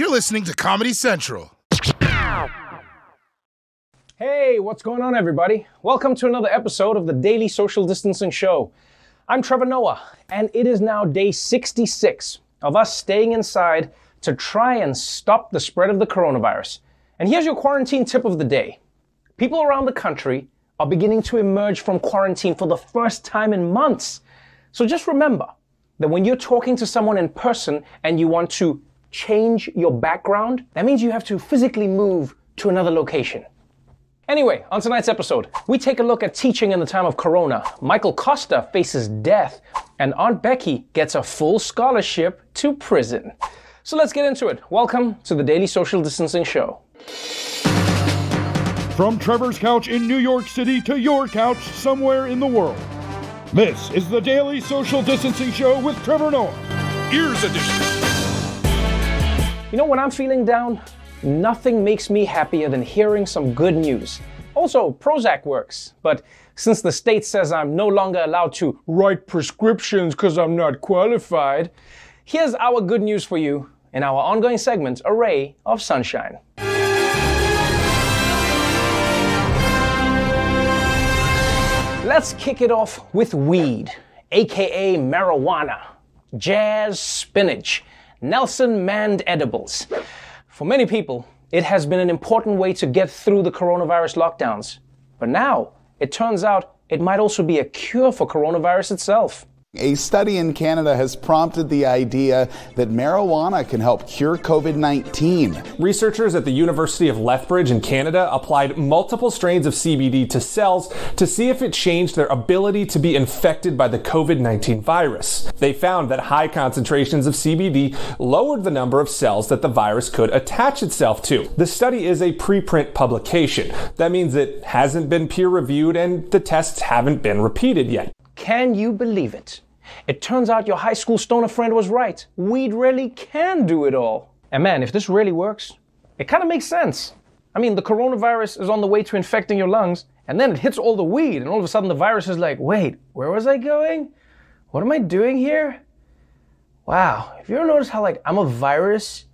You're listening to Comedy Central. Hey, what's going on, everybody? Welcome to another episode of the Daily Social Distancing Show. I'm Trevor Noah, and it is now day 66 of us staying inside to try and stop the spread of the coronavirus. And here's your quarantine tip of the day people around the country are beginning to emerge from quarantine for the first time in months. So just remember that when you're talking to someone in person and you want to change your background, that means you have to physically move to another location. Anyway, on tonight's episode, we take a look at teaching in the time of Corona. Michael Kosta faces death, and Aunt Becky gets a full scholarship to prison. So let's get into it. Welcome to the Daily Social Distancing Show. From Trevor's couch in New York City to your couch somewhere in the world. This is the Daily Social Distancing Show with Trevor Noah. Ears Edition. You know, when I'm feeling down, nothing makes me happier than hearing some good news. Also, Prozac works, but since the state says I'm no longer allowed to write prescriptions because I'm not qualified, here's our good news for you in our ongoing segment, A Ray of Sunshine. Let's kick it off with weed, aka marijuana, jazz spinach, Nelson manned edibles. For many people, it has been an important way to get through the coronavirus lockdowns. But now, it turns out it might also be a cure for coronavirus itself. A study in Canada has prompted the idea that marijuana can help cure COVID 19. Researchers at the University of Lethbridge in Canada applied multiple strains of CBD to cells to see if it changed their ability to be infected by the COVID 19 virus. They found that high concentrations of CBD lowered the number of cells that the virus could attach itself to. The study is a preprint publication. That means it hasn't been peer reviewed and the tests haven't been repeated yet. Can you believe it? It turns out your high school stoner friend was right. Weed really can do it all. And man, if this really works, it kind of makes sense. I mean, the coronavirus is on the way to infecting your lungs, and then it hits all the weed, and all of a sudden the virus is like, wait, where was I going? What am I doing here? Wow. Have you ever noticed how like I'm a virus,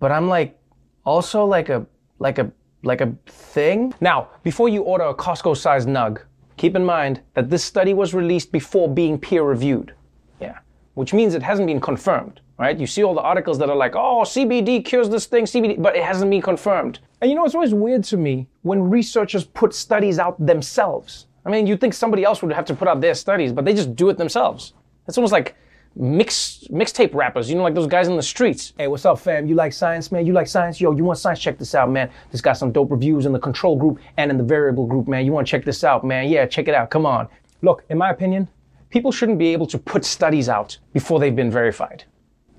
but I'm like also like a like a like a thing? Now, before you order a Costco sized nug, keep in mind that this study was released before being peer reviewed. Yeah. Which means it hasn't been confirmed, right? You see all the articles that are like, oh, CBD cures this thing, CBD, but it hasn't been confirmed. And you know, it's always weird to me when researchers put studies out themselves. I mean, you'd think somebody else would have to put out their studies, but they just do it themselves. It's almost like mix mixtape rappers, you know, like those guys in the streets. Hey, what's up, fam? You like science, man? You like science? Yo, you want science? Check this out, man. This got some dope reviews in the control group and in the variable group, man. You want to check this out, man? Yeah, check it out. Come on. Look, in my opinion, people shouldn't be able to put studies out before they've been verified.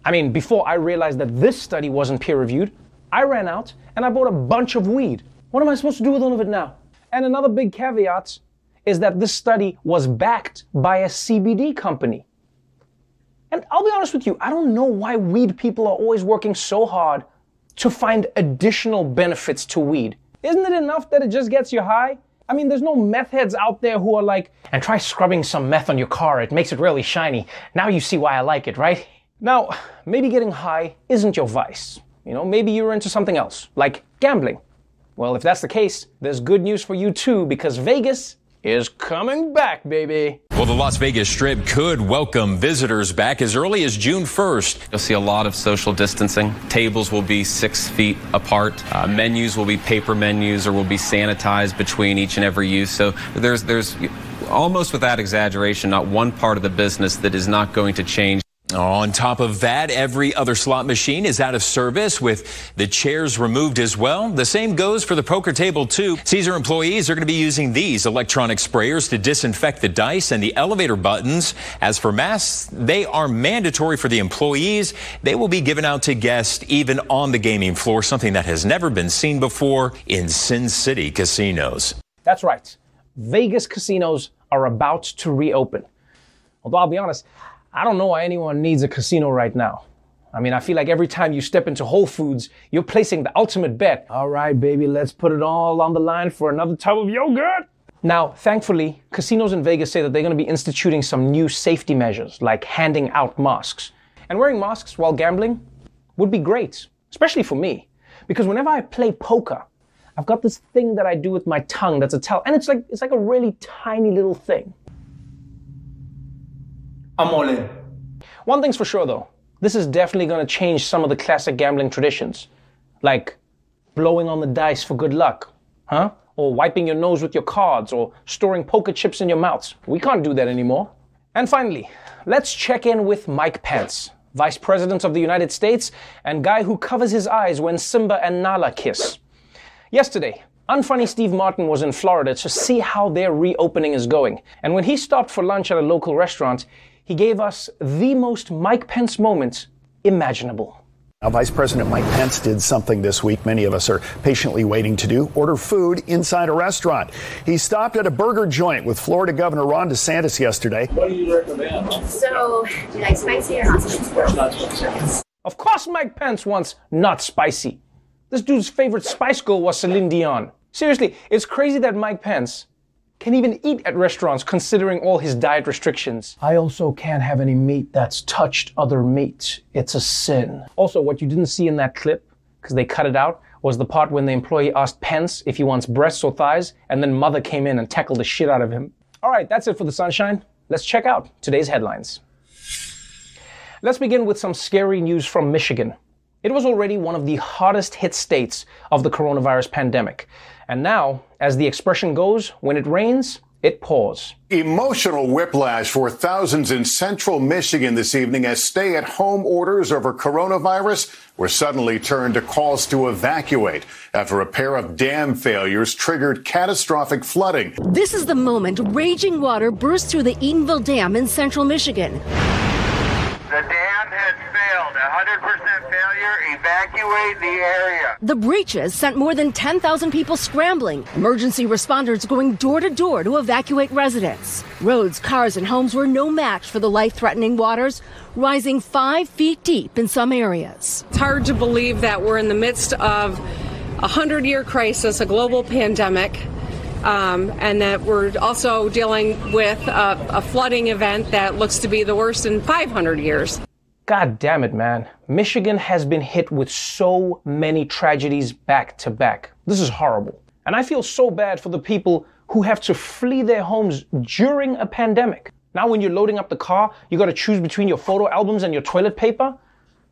I mean, before I realized that this study wasn't peer reviewed, I ran out and I bought a bunch of weed. What am I supposed to do with all of it now? And another big caveat is that this study was backed by a CBD company. And I'll be honest with you, I don't know why weed people are always working so hard to find additional benefits to weed. Isn't it enough that it just gets you high? I mean, there's no meth heads out there who are like, and try scrubbing some meth on your car, it makes it really shiny. Now you see why I like it, right? Now, maybe getting high isn't your vice. You know, maybe you're into something else, like gambling. Well, if that's the case, there's good news for you too, because Vegas is coming back, baby. Well, the Las Vegas Strip could welcome visitors back as early as June 1st. You'll see a lot of social distancing. Tables will be six feet apart. Uh, menus will be paper menus or will be sanitized between each and every use. So there's there's almost without exaggeration, not one part of the business that is not going to change. On top of that, every other slot machine is out of service with the chairs removed as well. The same goes for the poker table too. Caesar employees are going to be using these electronic sprayers to disinfect the dice and the elevator buttons. As for masks, they are mandatory for the employees. They will be given out to guests even on the gaming floor, something that has never been seen before in Sin City casinos. That's right. Vegas casinos are about to reopen. Although I'll be honest, I don't know why anyone needs a casino right now. I mean, I feel like every time you step into Whole Foods, you're placing the ultimate bet. All right, baby, let's put it all on the line for another tub of yogurt. Now, thankfully, casinos in Vegas say that they're going to be instituting some new safety measures, like handing out masks. And wearing masks while gambling would be great. especially for me, because whenever I play poker, I've got this thing that I do with my tongue that's a tell, and it's like it's like a really tiny little thing. I'm all in. One thing's for sure though, this is definitely going to change some of the classic gambling traditions, like blowing on the dice for good luck, huh? Or wiping your nose with your cards, or storing poker chips in your mouths. We can't do that anymore. And finally, let's check in with Mike Pence, Vice President of the United States and guy who covers his eyes when Simba and Nala kiss. Yesterday, Unfunny Steve Martin was in Florida to see how their reopening is going. And when he stopped for lunch at a local restaurant, he gave us the most Mike Pence moments imaginable. Now, Vice President Mike Pence did something this week many of us are patiently waiting to do order food inside a restaurant. He stopped at a burger joint with Florida Governor Ron DeSantis yesterday. What do you recommend? So, do you like spicy or not spicy? Not spicy. Of course, Mike Pence wants not spicy. This dude's favorite Spice Girl was Celine Dion. Seriously, it's crazy that Mike Pence can even eat at restaurants considering all his diet restrictions. I also can't have any meat that's touched other meat. It's a sin. Also, what you didn't see in that clip, because they cut it out, was the part when the employee asked Pence if he wants breasts or thighs, and then Mother came in and tackled the shit out of him. All right, that's it for the sunshine. Let's check out today's headlines. Let's begin with some scary news from Michigan. It was already one of the hottest hit states of the coronavirus pandemic. And now, as the expression goes, when it rains, it pours. Emotional whiplash for thousands in central Michigan this evening as stay at home orders over coronavirus were suddenly turned to calls to evacuate after a pair of dam failures triggered catastrophic flooding. This is the moment raging water burst through the Edenville Dam in central Michigan. The dam has failed. 100% failure. Evacuate the area. The breaches sent more than 10,000 people scrambling. Emergency responders going door to door to evacuate residents. Roads, cars, and homes were no match for the life threatening waters, rising five feet deep in some areas. It's hard to believe that we're in the midst of a 100 year crisis, a global pandemic. Um, and that we're also dealing with a, a flooding event that looks to be the worst in 500 years. God damn it, man. Michigan has been hit with so many tragedies back to back. This is horrible. And I feel so bad for the people who have to flee their homes during a pandemic. Now, when you're loading up the car, you gotta choose between your photo albums and your toilet paper,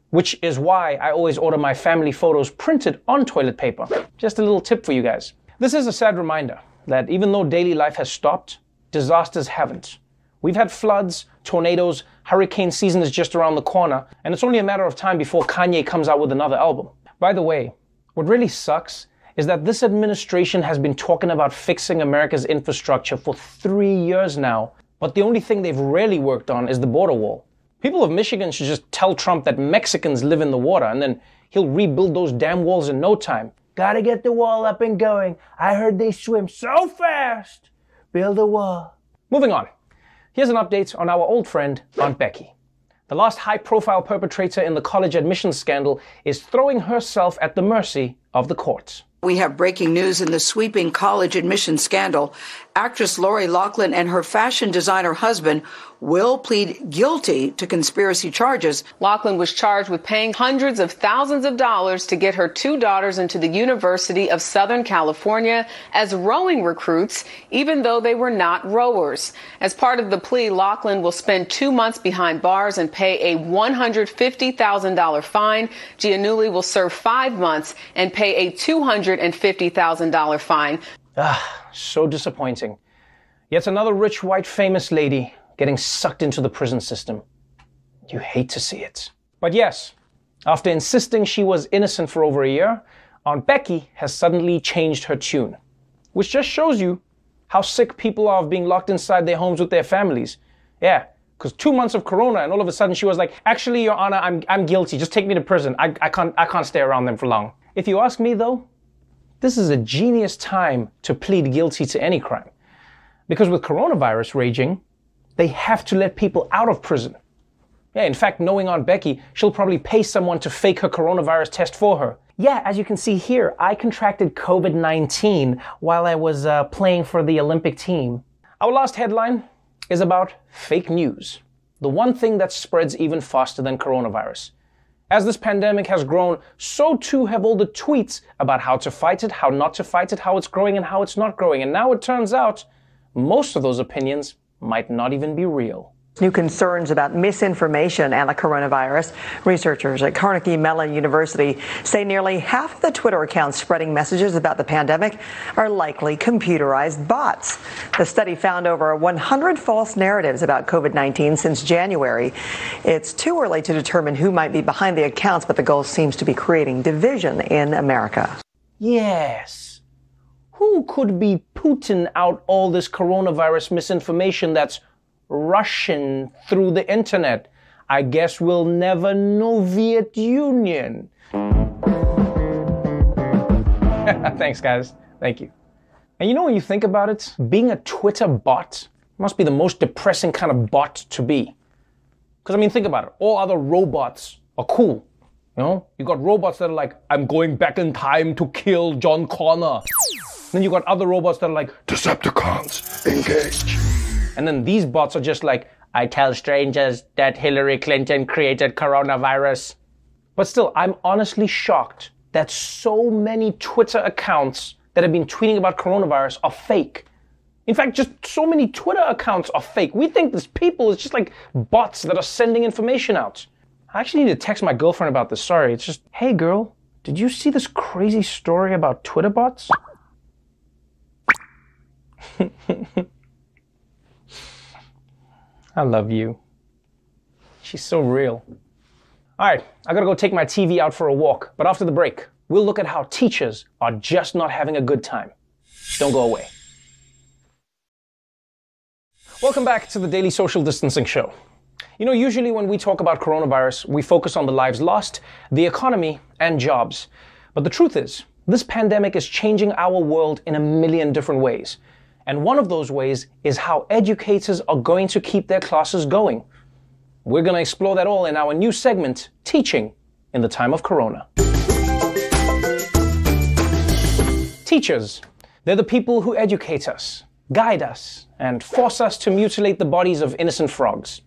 which is why I always order my family photos printed on toilet paper. Just a little tip for you guys. This is a sad reminder that even though daily life has stopped, disasters haven't. We've had floods, tornadoes, hurricane season is just around the corner, and it's only a matter of time before Kanye comes out with another album. By the way, what really sucks is that this administration has been talking about fixing America's infrastructure for three years now, but the only thing they've really worked on is the border wall. People of Michigan should just tell Trump that Mexicans live in the water, and then he'll rebuild those damn walls in no time. Gotta get the wall up and going. I heard they swim so fast. Build a wall. Moving on. Here's an update on our old friend, Aunt Becky. The last high profile perpetrator in the college admissions scandal is throwing herself at the mercy of the courts. We have breaking news in the sweeping college admission scandal. Actress Lori Loughlin and her fashion designer husband will plead guilty to conspiracy charges. Loughlin was charged with paying hundreds of thousands of dollars to get her two daughters into the University of Southern California as rowing recruits, even though they were not rowers. As part of the plea, Loughlin will spend two months behind bars and pay a $150,000 fine. Giannulli will serve five months and pay a $250,000 fine. Ah, so disappointing. Yet another rich white famous lady getting sucked into the prison system. You hate to see it. But yes, after insisting she was innocent for over a year, Aunt Becky has suddenly changed her tune. Which just shows you how sick people are of being locked inside their homes with their families. Yeah, because two months of corona and all of a sudden she was like, actually, Your Honor, I'm, I'm guilty. Just take me to prison. I, I, can't, I can't stay around them for long. If you ask me though, this is a genius time to plead guilty to any crime. Because with coronavirus raging, they have to let people out of prison. Yeah, in fact, knowing Aunt Becky, she'll probably pay someone to fake her coronavirus test for her. Yeah, as you can see here, I contracted COVID 19 while I was uh, playing for the Olympic team. Our last headline is about fake news. The one thing that spreads even faster than coronavirus. As this pandemic has grown, so too have all the tweets about how to fight it, how not to fight it, how it's growing and how it's not growing. And now it turns out most of those opinions might not even be real. New concerns about misinformation and the coronavirus. Researchers at Carnegie Mellon University say nearly half of the Twitter accounts spreading messages about the pandemic are likely computerized bots. The study found over 100 false narratives about COVID 19 since January. It's too early to determine who might be behind the accounts, but the goal seems to be creating division in America. Yes. Who could be Putin out all this coronavirus misinformation that's Russian through the internet. I guess we'll never know Viet Union. Thanks, guys. Thank you. And you know, when you think about it, being a Twitter bot must be the most depressing kind of bot to be. Because, I mean, think about it. All other robots are cool. You know, you got robots that are like, I'm going back in time to kill John Connor. Then you got other robots that are like, Decepticons, engage. And then these bots are just like, I tell strangers that Hillary Clinton created coronavirus. But still, I'm honestly shocked that so many Twitter accounts that have been tweeting about coronavirus are fake. In fact, just so many Twitter accounts are fake. We think these people is just like bots that are sending information out. I actually need to text my girlfriend about this. Sorry. It's just, hey girl, did you see this crazy story about Twitter bots? I love you. She's so real. All right, I gotta go take my TV out for a walk, but after the break, we'll look at how teachers are just not having a good time. Don't go away. Welcome back to the Daily Social Distancing Show. You know, usually when we talk about coronavirus, we focus on the lives lost, the economy, and jobs. But the truth is, this pandemic is changing our world in a million different ways. And one of those ways is how educators are going to keep their classes going. We're going to explore that all in our new segment, Teaching in the Time of Corona. Teachers, they're the people who educate us, guide us, and force us to mutilate the bodies of innocent frogs.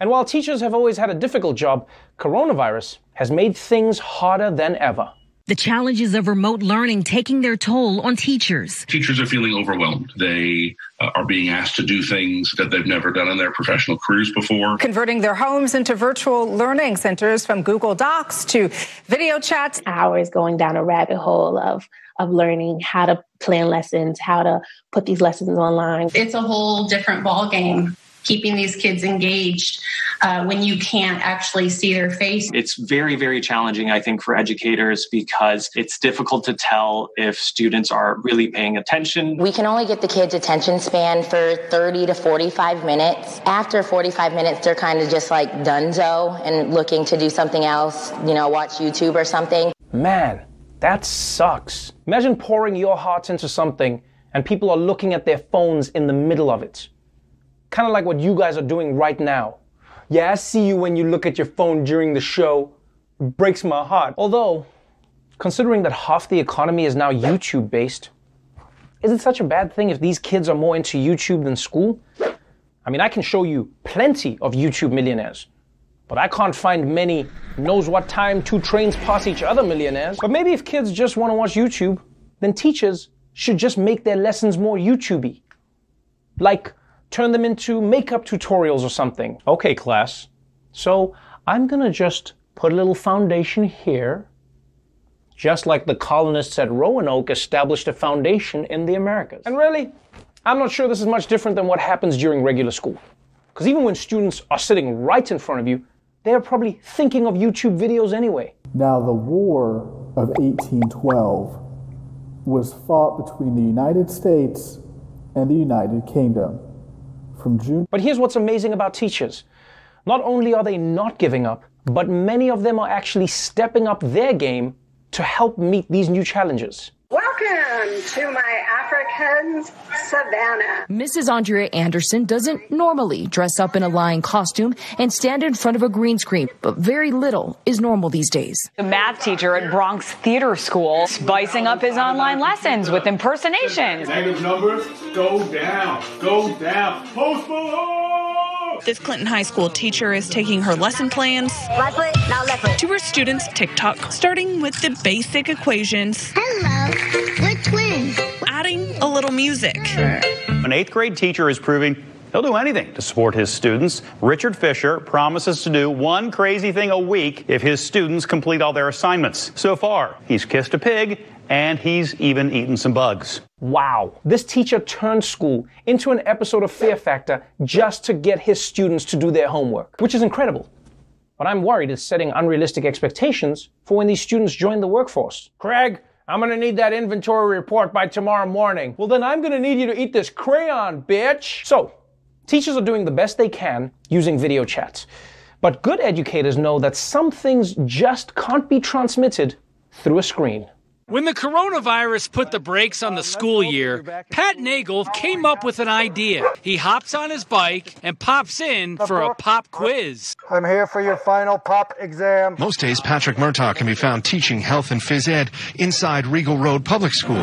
And while teachers have always had a difficult job, coronavirus has made things harder than ever. The challenges of remote learning taking their toll on teachers. Teachers are feeling overwhelmed. They uh, are being asked to do things that they've never done in their professional careers before. Converting their homes into virtual learning centers from Google Docs to video chats. Hours going down a rabbit hole of of learning how to plan lessons, how to put these lessons online. It's a whole different ball game keeping these kids engaged uh, when you can't actually see their face. It's very, very challenging, I think, for educators because it's difficult to tell if students are really paying attention. We can only get the kids' attention span for 30 to 45 minutes. After 45 minutes, they're kind of just like dunzo and looking to do something else, you know, watch YouTube or something. Man, that sucks. Imagine pouring your heart into something and people are looking at their phones in the middle of it kind of like what you guys are doing right now. Yeah, I see you when you look at your phone during the show. It breaks my heart. Although, considering that half the economy is now YouTube based, is it such a bad thing if these kids are more into YouTube than school? I mean, I can show you plenty of YouTube millionaires, but I can't find many knows what time two trains pass each other millionaires. But maybe if kids just want to watch YouTube, then teachers should just make their lessons more YouTubey. Like turn them into makeup tutorials or something. Okay, class. So I'm gonna just put a little foundation here, just like the colonists at Roanoke established a foundation in the Americas. And really, I'm not sure this is much different than what happens during regular school. Because even when students are sitting right in front of you, they're probably thinking of YouTube videos anyway. Now, the War of 1812 was fought between the United States and the United Kingdom from June. But here's what's amazing about teachers. Not only are they not giving up, but many of them are actually stepping up their game to help meet these new challenges. Welcome to my African savannah. Mrs. Andrea Anderson doesn't normally dress up in a lion costume and stand in front of a green screen, but very little is normal these days. The math teacher at Bronx Theater School spicing up his online lessons with impersonations. Negative numbers go down, go down. Post Malone! This Clinton High School teacher is taking her lesson plans Right foot, now left foot. to her students' TikTok, starting with the basic equations, Hello, we're twins. adding a little music. An eighth grade teacher is proving he'll do anything to support his students. Richard Fisher promises to do one crazy thing a week if his students complete all their assignments. So far, he's kissed a pig and he's even eaten some bugs. Wow. This teacher turned school into an episode of Fear Factor just to get his students to do their homework, which is incredible. But I'm worried it's setting unrealistic expectations for when these students join the workforce. Craig, I'm gonna need that inventory report by tomorrow morning. Well, then I'm gonna need you to eat this crayon, bitch. So, teachers are doing the best they can using video chats. But good educators know that some things just can't be transmitted through a screen. When the coronavirus put the brakes on the uh, school year, Pat Nagel came up with an idea. He hops on his bike and pops in for a pop quiz. I'm here for your final pop exam. Most days, Patrick Murtaugh can be found teaching health and phys ed inside Regal Road Public School.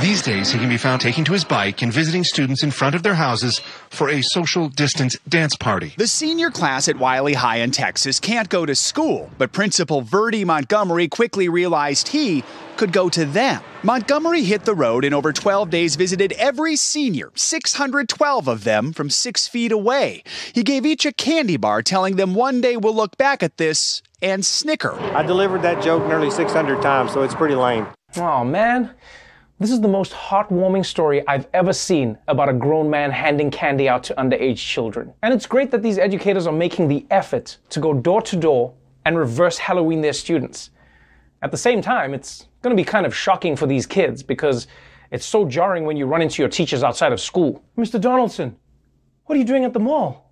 These days, he can be found taking to his bike and visiting students in front of their houses for a social distance dance party. The senior class at Wylie High in Texas can't go to school, but Principal Virdie Montgomery quickly realized he could go to them. Montgomery hit the road and over 12 days visited every senior, 612 of them from six feet away. He gave each a candy bar, telling them one day we'll look back at this and snicker. I delivered that joke nearly 600 times, so it's pretty lame. Oh man, this is the most heartwarming story I've ever seen about a grown man handing candy out to underage children. And it's great that these educators are making the effort to go door to door and reverse Halloween their students. At the same time, it's going to be kind of shocking for these kids because it's so jarring when you run into your teachers outside of school. Mr. Donaldson, what are you doing at the mall?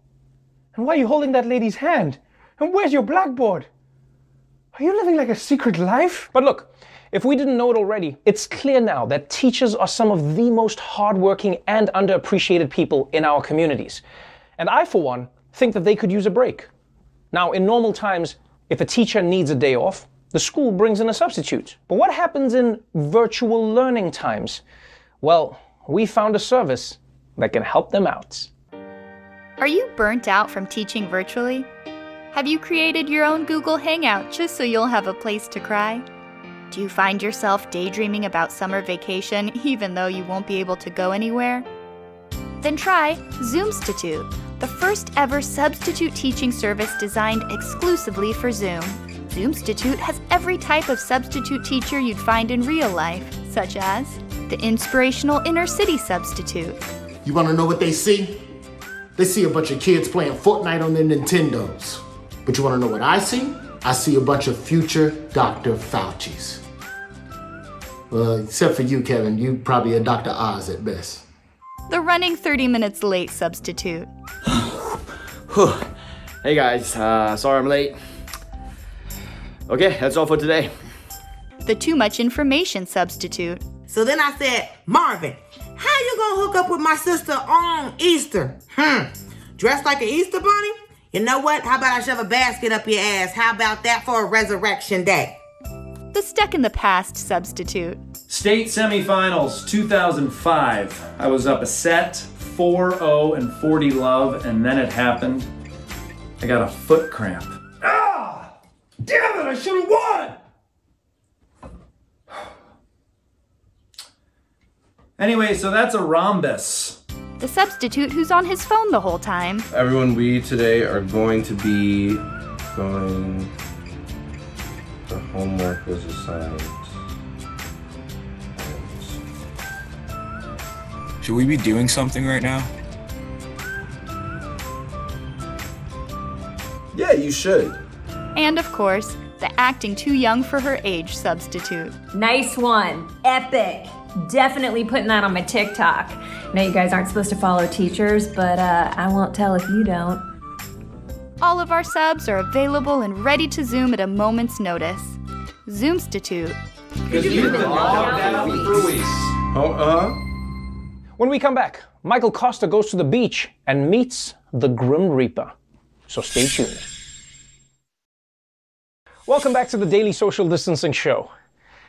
And why are you holding that lady's hand? And where's your blackboard? Are you living like a secret life? But look, if we didn't know it already, it's clear now that teachers are some of the most hardworking and underappreciated people in our communities. And I, for one, think that they could use a break. Now, in normal times, if a teacher needs a day off, the school brings in a substitute. But what happens in virtual learning times? Well, we found a service that can help them out. Are you burnt out from teaching virtually? Have you created your own Google Hangout just so you'll have a place to cry? Do you find yourself daydreaming about summer vacation even though you won't be able to go anywhere? Then try Zoomstitute, the first ever substitute teaching service designed exclusively for Zoom. Zoomstitute has every type of substitute teacher you'd find in real life, such as the inspirational inner city substitute. You want to know what they see? They see a bunch of kids playing Fortnite on their Nintendos. But you want to know what I see? I see a bunch of future Dr. Fauci's. Well, except for you, Kevin. You probably a Dr. Oz at best. The running 30 minutes late substitute. Hey guys, uh, sorry I'm late. Okay, that's all for today. The too much information substitute. So then I said, Marvin, how you gonna hook up with my sister on Easter? Hmm. Dressed like an Easter bunny? You know what? How about I shove a basket up your ass? How about that for a resurrection day? The stuck in the past substitute. State semifinals 2005. I was up a set 4 0 and 40 love, and then it happened. I got a foot cramp. Ah! Damn it, I should have won! Anyway, so that's a rhombus. The substitute who's on his phone the whole time. Everyone, we today are going to be going. The homework was assigned. Should we be doing something right now? Yeah, you should. And of course, the acting too young for her age substitute. Nice one. Epic. Definitely putting that on my TikTok. Now you guys aren't supposed to follow teachers, but uh, I won't tell if you don't. All of our subs are available and ready to Zoom at a moment's notice. Zoomstitute. Because you've been locked down for weeks. Oh, uh. When we come back, Michael Kosta goes to the beach and meets the Grim Reaper. So stay tuned. Welcome back to the Daily Social Distancing Show.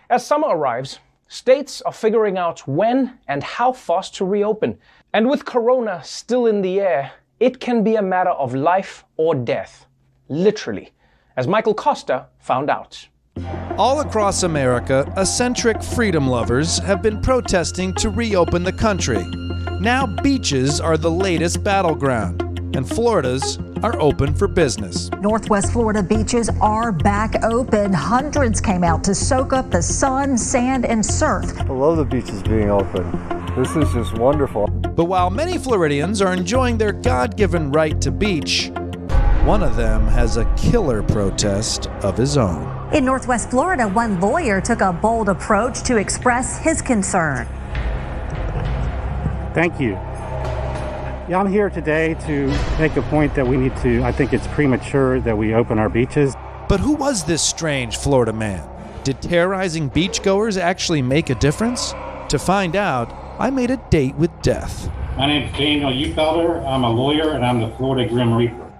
As summer arrives, states are figuring out when and how fast to reopen. And with Corona still in the air, it can be a matter of life or death, literally, as Michael Kosta found out. All across America, eccentric freedom lovers have been protesting to reopen the country. Now, beaches are the latest battleground, and Florida's are open for business. Northwest Florida beaches are back open. Hundreds came out to soak up the sun, sand, and surf. I love the beaches being open. This is just wonderful. But while many Floridians are enjoying their God given right to beach, one of them has a killer protest of his own. In Northwest Florida, one lawyer took a bold approach to express his concern. Thank you. Yeah, I'm here today to make the point that we need to, I think it's premature that we open our beaches. But who was this strange Florida man? Did terrorizing beachgoers actually make a difference? To find out, I made a date with death. My name is Daniel Uhlfelder. I'm a lawyer and I'm the Florida Grim Reaper.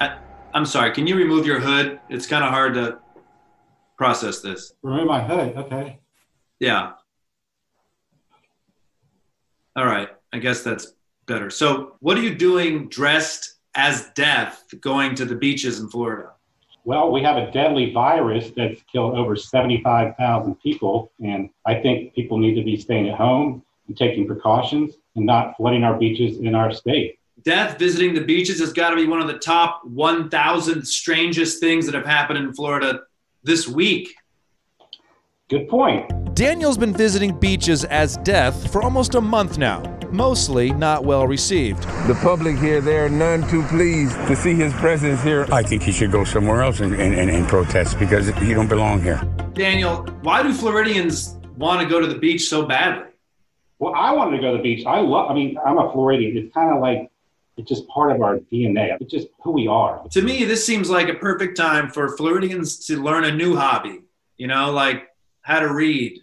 I, I'm sorry, can you remove your hood? It's kind of hard to process this. Remove my hood, okay. Yeah. All right, I guess that's better. So, what are you doing dressed as death going to the beaches in Florida? Well, we have a deadly virus that's killed over 75,000 people, and I think people need to be staying at home and taking precautions and not flooding our beaches in our state. Death visiting the beaches has got to be one of the top 1,000 strangest things that have happened in Florida this week. Good point. Daniel's been visiting beaches as death for almost a month now, mostly not well received. The public here, they're none too pleased to see his presence here. I think he should go somewhere else and, and, and protest because he don't belong here. Daniel, why do Floridians want to go to the beach so badly? Well, I wanted to go to the beach. I love, I mean, I'm a Floridian. It's kind of like, it's just part of our DNA. It's just who we are. To me, this seems like a perfect time for Floridians to learn a new hobby, you know, like how to read.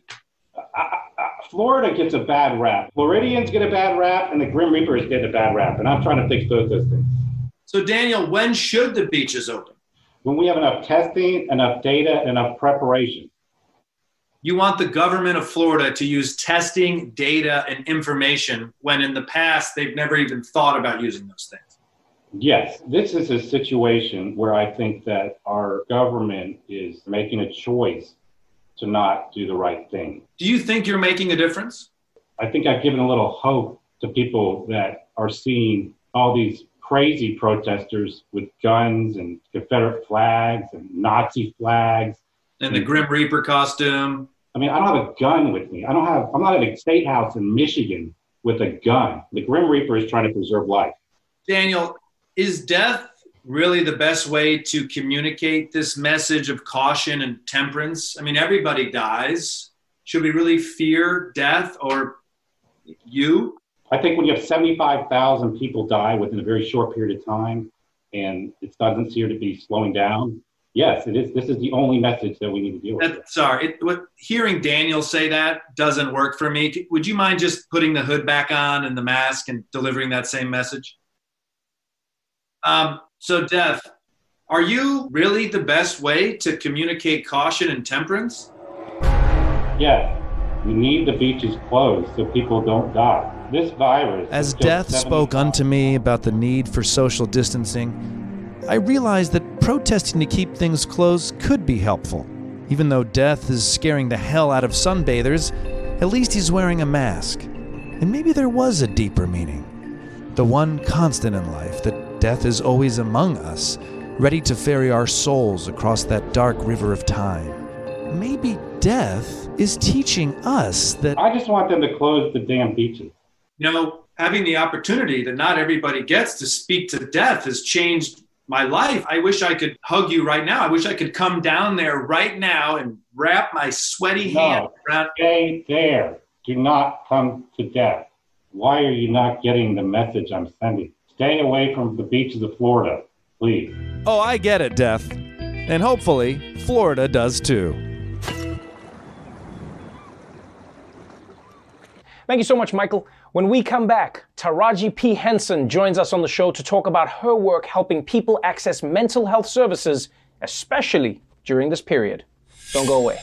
Florida gets a bad rap. Floridians get a bad rap, and the Grim Reapers get a bad rap. And I'm trying to fix both those things. So, Daniel, when should the beaches open? When we have enough testing, enough data, enough preparation. You want the government of Florida to use testing, data, and information when in the past they've never even thought about using those things. Yes, this is a situation where I think that our government is making a choice to not do the right thing. Do you think you're making a difference? I think I've given a little hope to people that are seeing all these crazy protesters with guns and Confederate flags and Nazi flags. And the Grim Reaper costume. I mean, I don't have a gun with me. I don't have, I'm not at a state house in Michigan with a gun. The Grim Reaper is trying to preserve life. Daniel, is death really the best way to communicate this message of caution and temperance? I mean, everybody dies. Should we really fear death or you? I think when you have 75,000 people die within a very short period of time and it doesn't seem to be slowing down, yes, it is. This is the only message that we need to deal with. That, sorry, it, what, hearing Daniel say that doesn't work for me. Would you mind just putting the hood back on and the mask and delivering that same message? Um, so, Death, are you really the best way to communicate caution and temperance? Yes. We need the beaches closed so people don't die. This virus. As Death spoke unto me about the need for social distancing, I realized that protesting to keep things closed could be helpful. Even though Death is scaring the hell out of sunbathers, at least he's wearing a mask. And maybe there was a deeper meaning. The one constant in life that death is always among us, ready to ferry our souls across that dark river of time. Maybe death is teaching us that. I just want them to close the damn beaches. You know, having the opportunity that not everybody gets to speak to death has changed my life. I wish I could hug you right now. I wish I could come down there right now and wrap my sweaty no, hand around. Stay there. Do not come to death. Why are you not getting the message I'm sending? Stay away from the beaches of Florida, please. Oh, I get it, Death. And hopefully, Florida does too. Thank you so much, Michael. When we come back, Taraji P. Henson joins us on the show to talk about her work helping people access mental health services, especially during this period. Don't go away.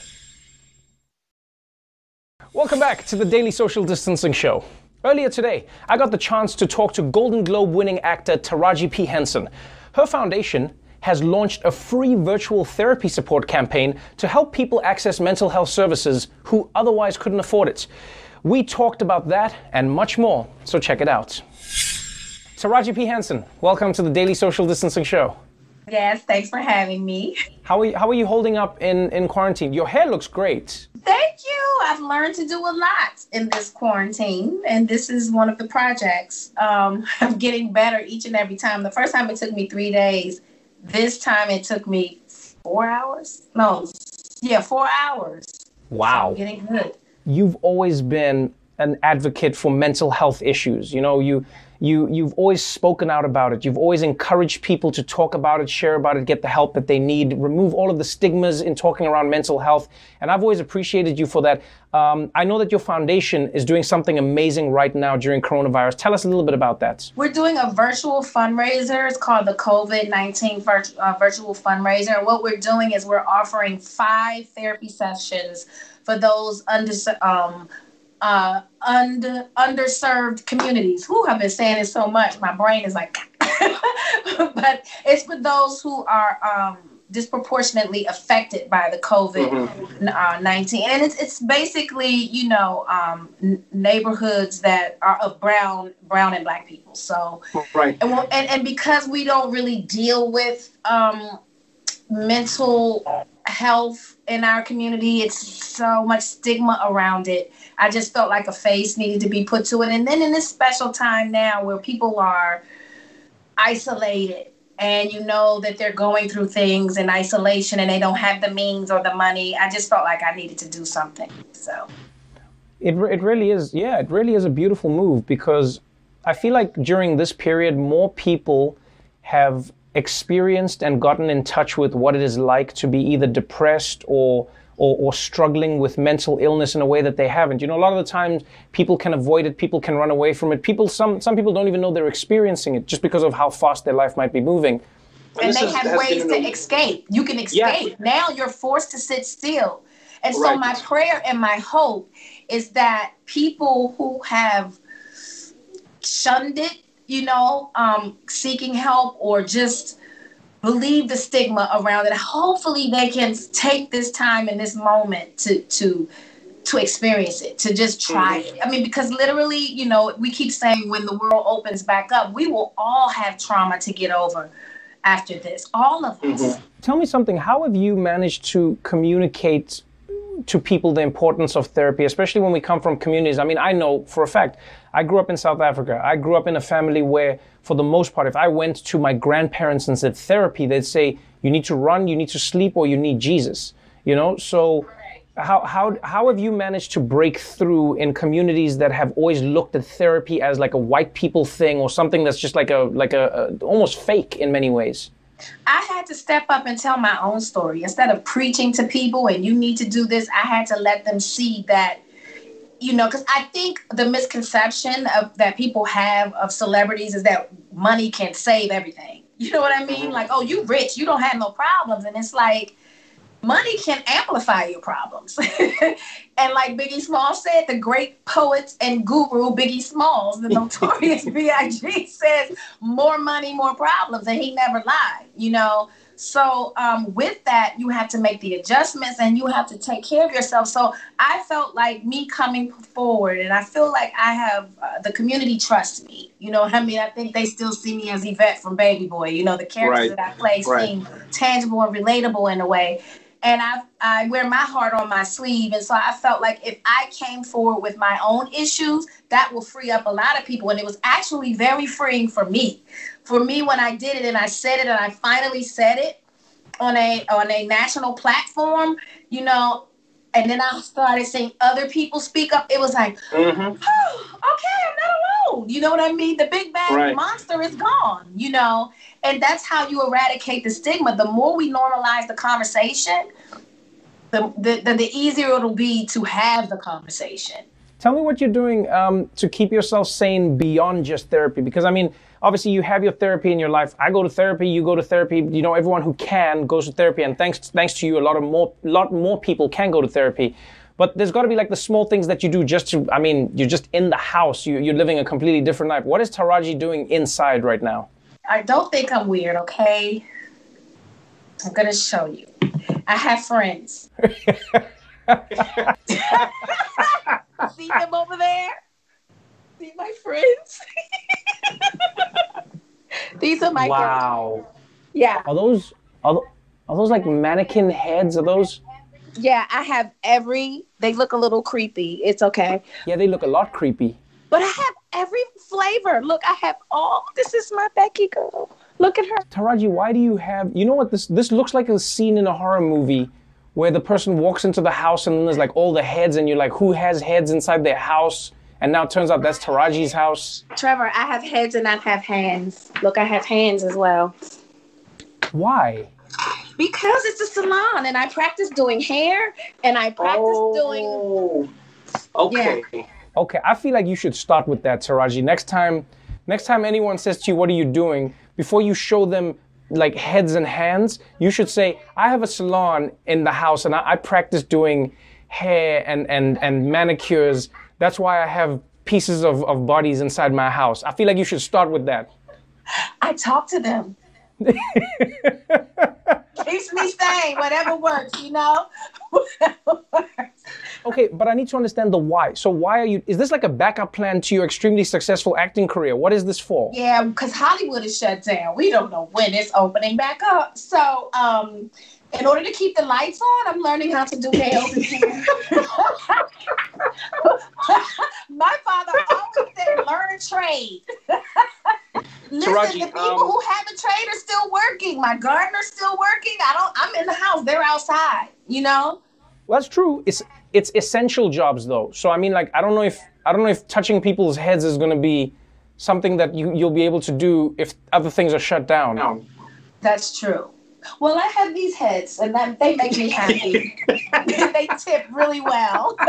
Welcome back to the Daily Social Distancing Show. Earlier today, I got the chance to talk to Golden Globe winning actor Taraji P. Henson. Her foundation has launched a free virtual therapy support campaign to help people access mental health services who otherwise couldn't afford it. We talked about that and much more, so check it out. Taraji P. Henson, welcome to the Daily Social Distancing Show. Yes, thanks for having me. How are you, how are you holding up in, in quarantine? Your hair looks great. Thank you. I've learned to do a lot in this quarantine, and this is one of the projects. Um, I'm getting better each and every time. The first time it took me three days. This time it took me four hours. No, yeah, four hours. Wow. So getting good. You've always been an advocate for mental health issues. You know, you you you've always spoken out about it. You've always encouraged people to talk about it, share about it, get the help that they need, remove all of the stigmas in talking around mental health. And I've always appreciated you for that. Um, I know that your foundation is doing something amazing right now during coronavirus. Tell us a little bit about that. We're doing a virtual fundraiser. It's called the COVID 19 virtu- uh, virtual fundraiser. And what we're doing is we're offering five therapy sessions for those under, um, uh, under underserved communities. Who have been saying it so much, my brain is like. but it's for those who are um, disproportionately affected by the COVID uh, nineteen, and it's it's basically you know um, n- neighborhoods that are of brown brown and black people. So Right. and, we'll- and and because we don't really deal with um, mental health in our community, it's so much stigma around it. I just felt like a face needed to be put to it. And then in this special time now where people are isolated and you know that they're going through things in isolation and they don't have the means or the money, I just felt like I needed to do something. So it, it really is, yeah, it really is a beautiful move because I feel like during this period, more people have experienced and gotten in touch with what it is like to be either depressed or or, or struggling with mental illness in a way that they haven't. You know, a lot of the times people can avoid it, people can run away from it. People, some some people don't even know they're experiencing it just because of how fast their life might be moving. and they have ways to escape. You can escape. Now you're forced to sit still. And so Right. my prayer and my hope is that people who have shunned it, you know, um, seeking help or just believe the stigma around it, hopefully they can take this time and this moment to to to experience it, to just try it. I mean, because literally, you know, we keep saying when the world opens back up, we will all have trauma to get over after this. All of us. Tell me something. How have you managed to communicate to people the importance of therapy, especially when we come from communities? I mean, I know for a fact, I grew up in South Africa. I grew up in a family where, for the most part, if I went to my grandparents and said therapy, they'd say, you need to run, you need to sleep, or you need Jesus. You know? So, how, how, how have you managed to break through in communities that have always looked at therapy as like a white people thing or something that's just like a like a, a almost fake in many ways? I had to step up and tell my own story. Instead of preaching to people and you need to do this, I had to let them see that, you know, because I think the misconception of that people have of celebrities is that money can save everything. You know what I mean? Mm-hmm. Like, oh, you rich, you don't have no problems. And it's like, money can amplify your problems. and like Biggie Smalls said, the great poet and guru Biggie Smalls, the notorious B.I.G. says, more money, more problems. And he never lied, you know? So um, with that, you have to make the adjustments and you have to take care of yourself. So I felt like me coming forward, and I feel like I have uh, the community trust me. You know what I mean? I think they still see me as Yvette from Baby Boy. You know, the characters Right. that I play Right. seem tangible and relatable in a way. And I, I wear my heart on my sleeve. And so I felt like if I came forward with my own issues, that will free up a lot of people. And it was actually very freeing for me. For me, when I did it and I said it and I finally said it on a on a national platform, you know, and then I started seeing other people speak up, it was like, Mm-hmm. oh, okay, I'm not alone. You know what I mean? The big bad Right. monster is gone, you know? And that's how you eradicate the stigma. The more we normalize the conversation, the, the, the, the easier it'll be to have the conversation. Tell me what you're doing um, to keep yourself sane beyond just therapy. Because I mean, obviously you have your therapy in your life. I go to therapy. You go to therapy. You know, everyone who can goes to therapy, and thanks thanks to you, a lot of more lot more people can go to therapy. But there's got to be like the small things that you do just to. I mean, you're just in the house. You, you're living a completely different life. What is Taraji doing inside right now? I don't think I'm weird, okay? I'm gonna show you. I have friends. See them over there? See my friends? These are my girls. wow. Yeah. Are those are, are those like mannequin heads? Are those? Yeah, I have every they look a little creepy. It's okay. Yeah, they look a lot creepy. But I have every flavor. Look, I have all this is my Becky girl. Look at her. Taraji, why do you have? You know what this this looks like a scene in a horror movie where the person walks into the house and there's like all the heads and you're like, who has heads inside their house? And now it turns out that's Taraji's house. Trevor, I have heads and I have hands. Look, I have hands as well. Why? Because it's a salon and I practice doing hair and I practice doing oh, Okay. Okay, I feel like you should start with that, Taraji. Next time, next time anyone says to you, "What are you doing?" Before you show them like heads and hands, you should say, "I have a salon in the house and I, I practice doing hair and and and manicures. That's why I have pieces of, of bodies inside my house." I feel like you should start with that. I talk to them. Keeps me sane, whatever works, you know? Okay, but I need to understand the why. So why are you? Is this like a backup plan to your extremely successful acting career? What is this for? Yeah, because Hollywood is shut down. We don't know when it's opening back up. So, um, in order to keep the lights on, I'm learning how to do nails and hair. My father always said, learn a trade. Listen, Taraji, the people um, who have a trade are still working. My gardener's still working. I don't. I'm in the house. They're outside. You know. Well, that's true. It's it's essential jobs though. So I mean, like, I don't know if I don't know if touching people's heads is going to be something that you you'll be able to do if other things are shut down. No. That's true. Well, I have these heads, and that, they make me happy. they tip really well.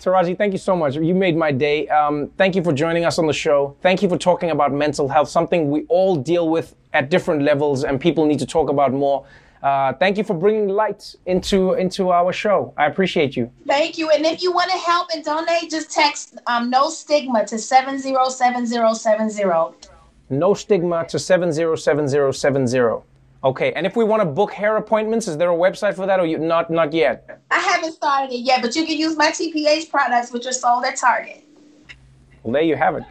Taraji, thank you so much. You made my day. Um, thank you for joining us on the show. Thank you for talking about mental health, something we all deal with at different levels, and people need to talk about more. Uh, thank you for bringing light into into our show. I appreciate you. Thank you. And if you want to help and donate, just text um, no stigma to 707070. No stigma to 707070. Okay, and if we want to book hair appointments, is there a website for that or you not not yet? I haven't started it yet, but you can use my TPH products, which are sold at Target. Well, there you have it.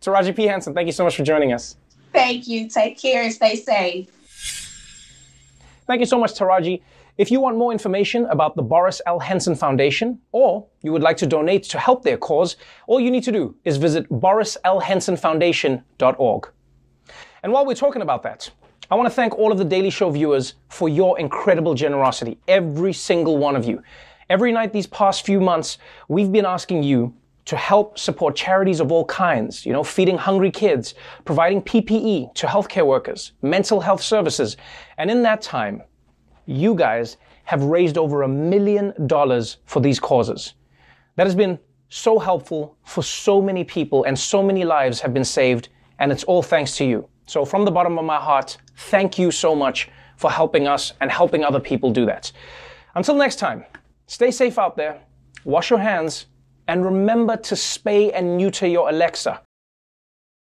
Taraji P. Henson, thank you so much for joining us. Thank you. Take care and stay safe. Thank you so much, Taraji. If you want more information about the Boris L. Henson Foundation, or you would like to donate to help their cause, all you need to do is visit borislhensonfoundation.org. And while we're talking about that, I want to thank all of the Daily Show viewers for your incredible generosity, every single one of you. Every night these past few months, we've been asking you to help support charities of all kinds, you know, feeding hungry kids, providing PPE to healthcare workers, mental health services. And in that time, you guys have raised over a million dollars for these causes. That has been so helpful for so many people, and so many lives have been saved, and it's all thanks to you. So, from the bottom of my heart, thank you so much for helping us and helping other people do that. Until next time, stay safe out there, wash your hands, and remember to spay and neuter your Alexa.